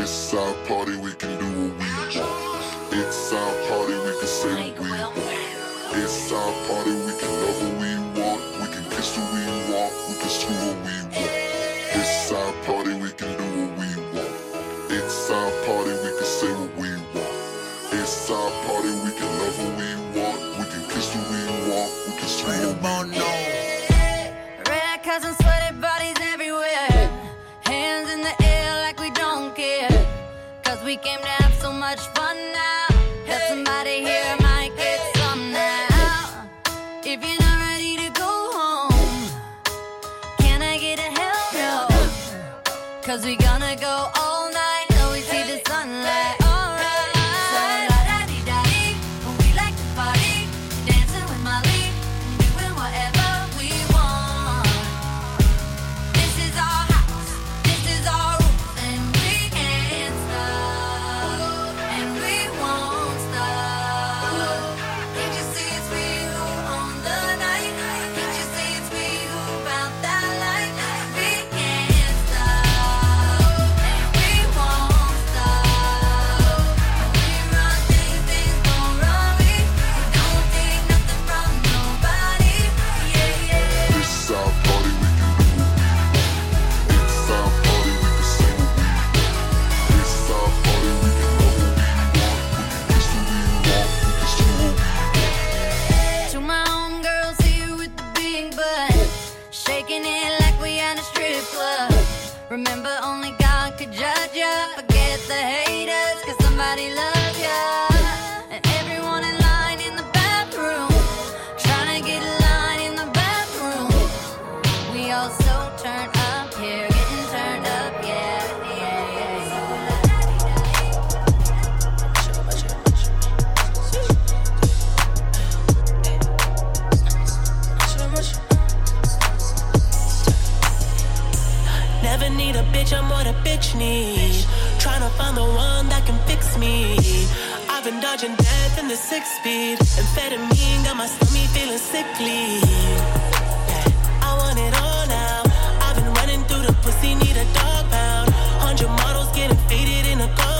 It's our party, we can do what we want. It's our bitch, I'm what a bitch needs. Trying to find the one that can fix me. I've been dodging death in the six speed. Amphetamine got my stomach feeling sickly. I want it all now. I've been running through the pussy, need a dog pound. Hundred models getting faded in a car.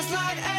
just like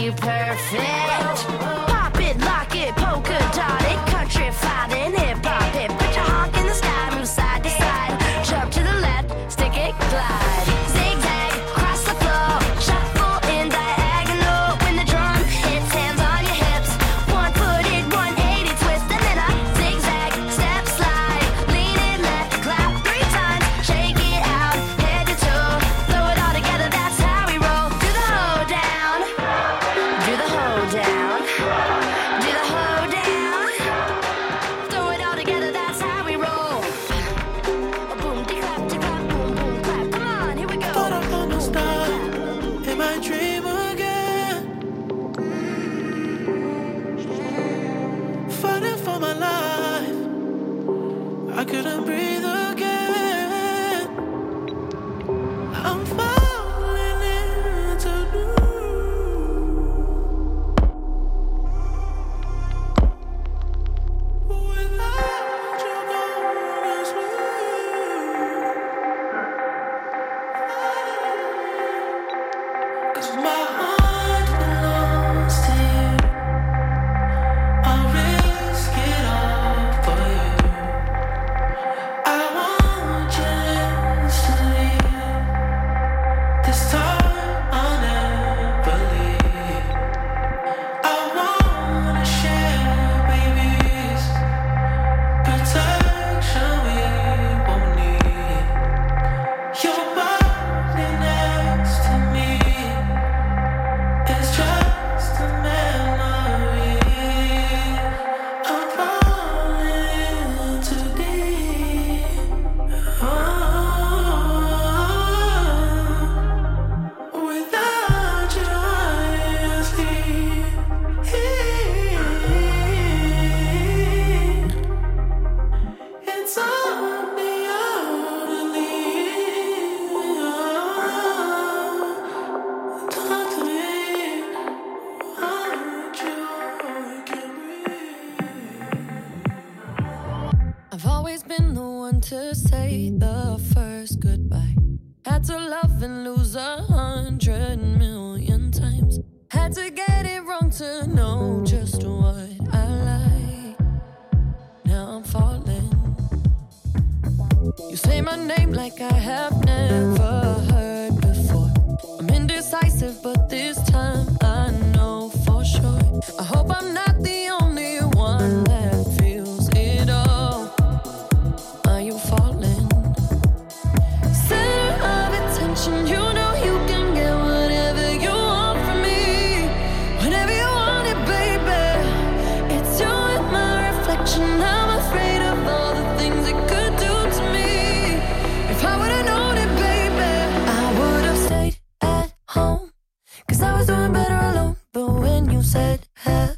You know you say get from the beginning.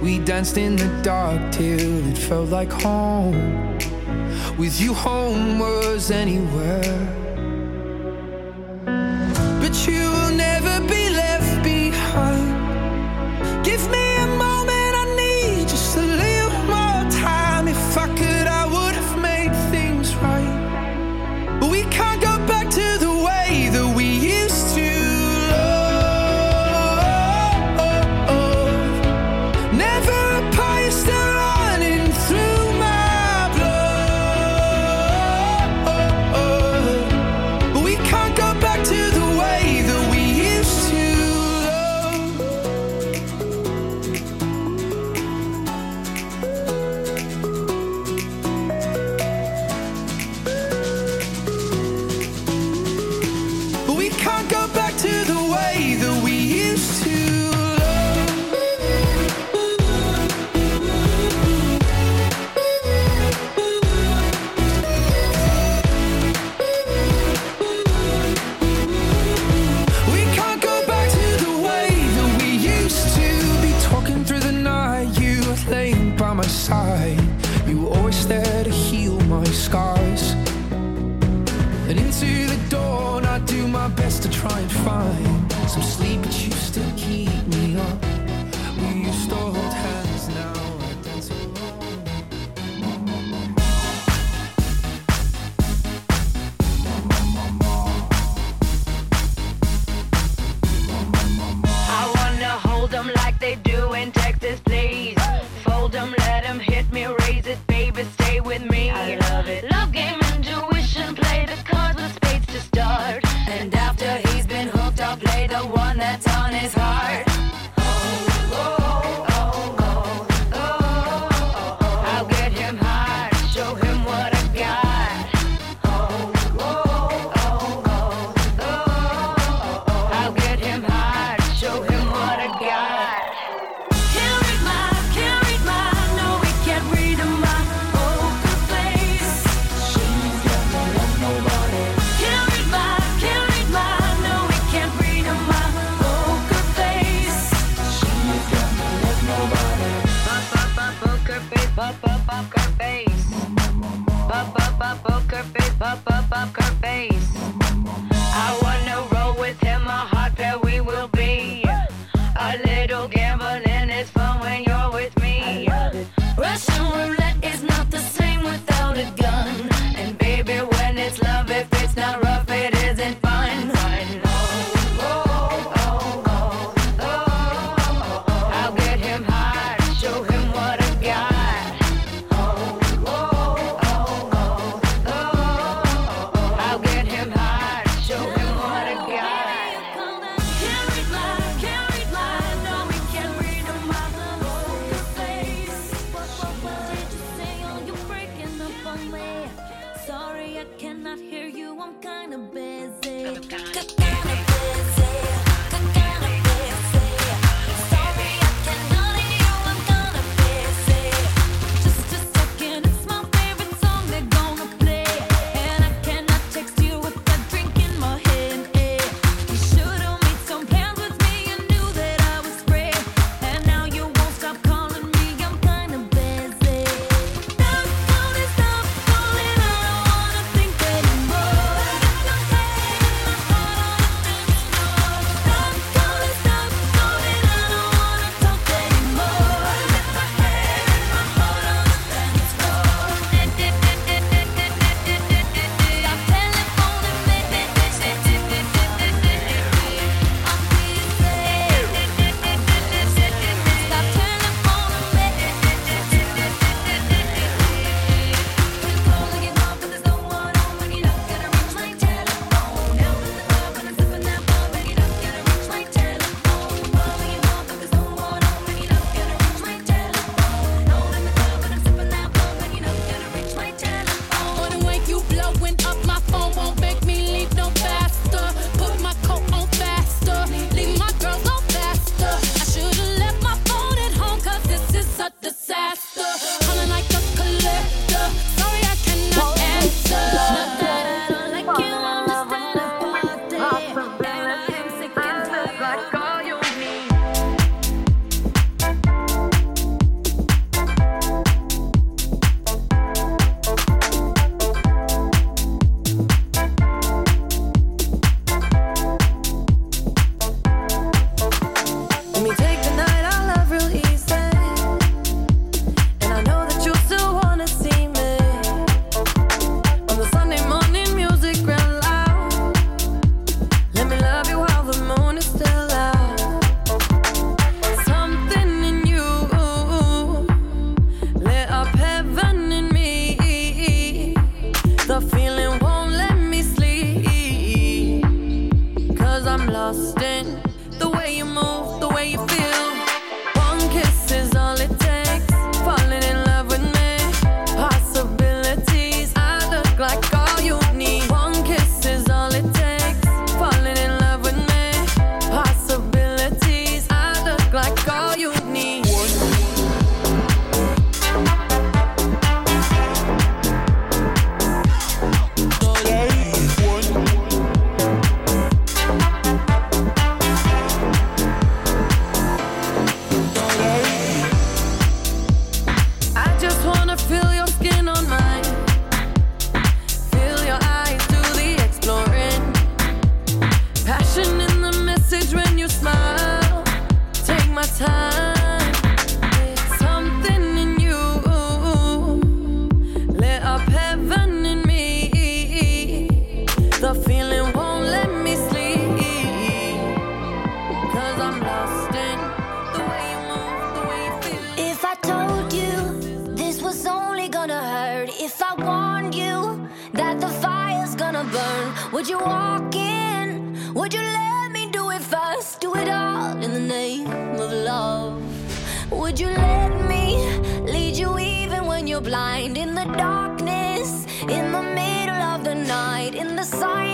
We danced in the dark till it felt like home. With you, home was anywhere. You were always there to heal my scars. And into the dawn, I do my best to try and find some sleep, but you still keep. Would you walk in? Would you let me do it first? Do it all in the name of love. Would you let me lead you even when you're blind? In the darkness, in the middle of the night, in the silence.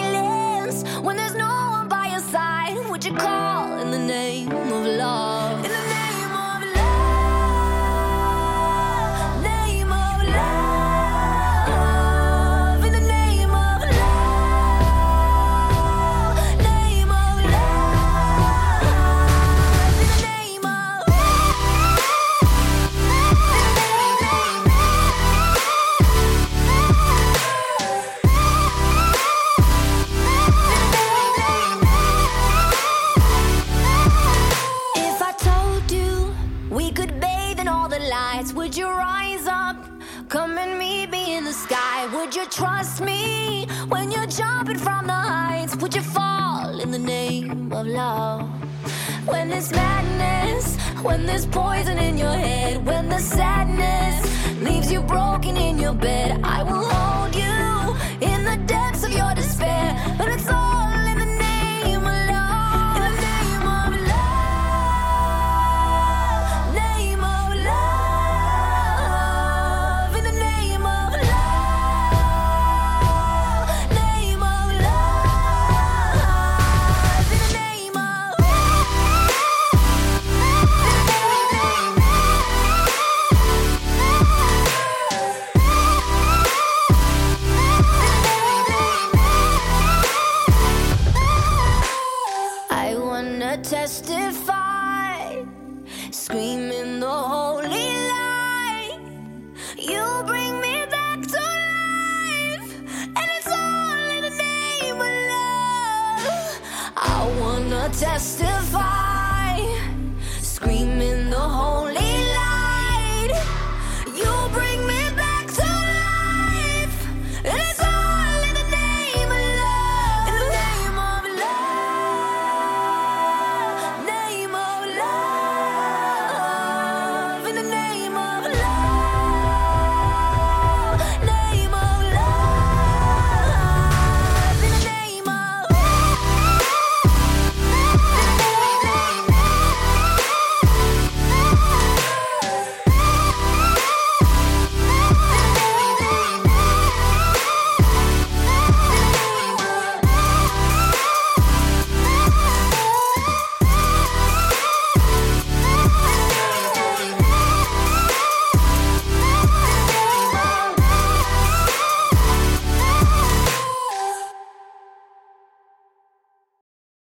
lights. Would you rise up? Come and meet me in the sky. Would you trust me when you're jumping from the heights? Would you fall in the name of love? When there's madness, when there's poison in your head, when the sadness leaves you broken in your bed, I will hold you in the depths of your despair. But it's all testify.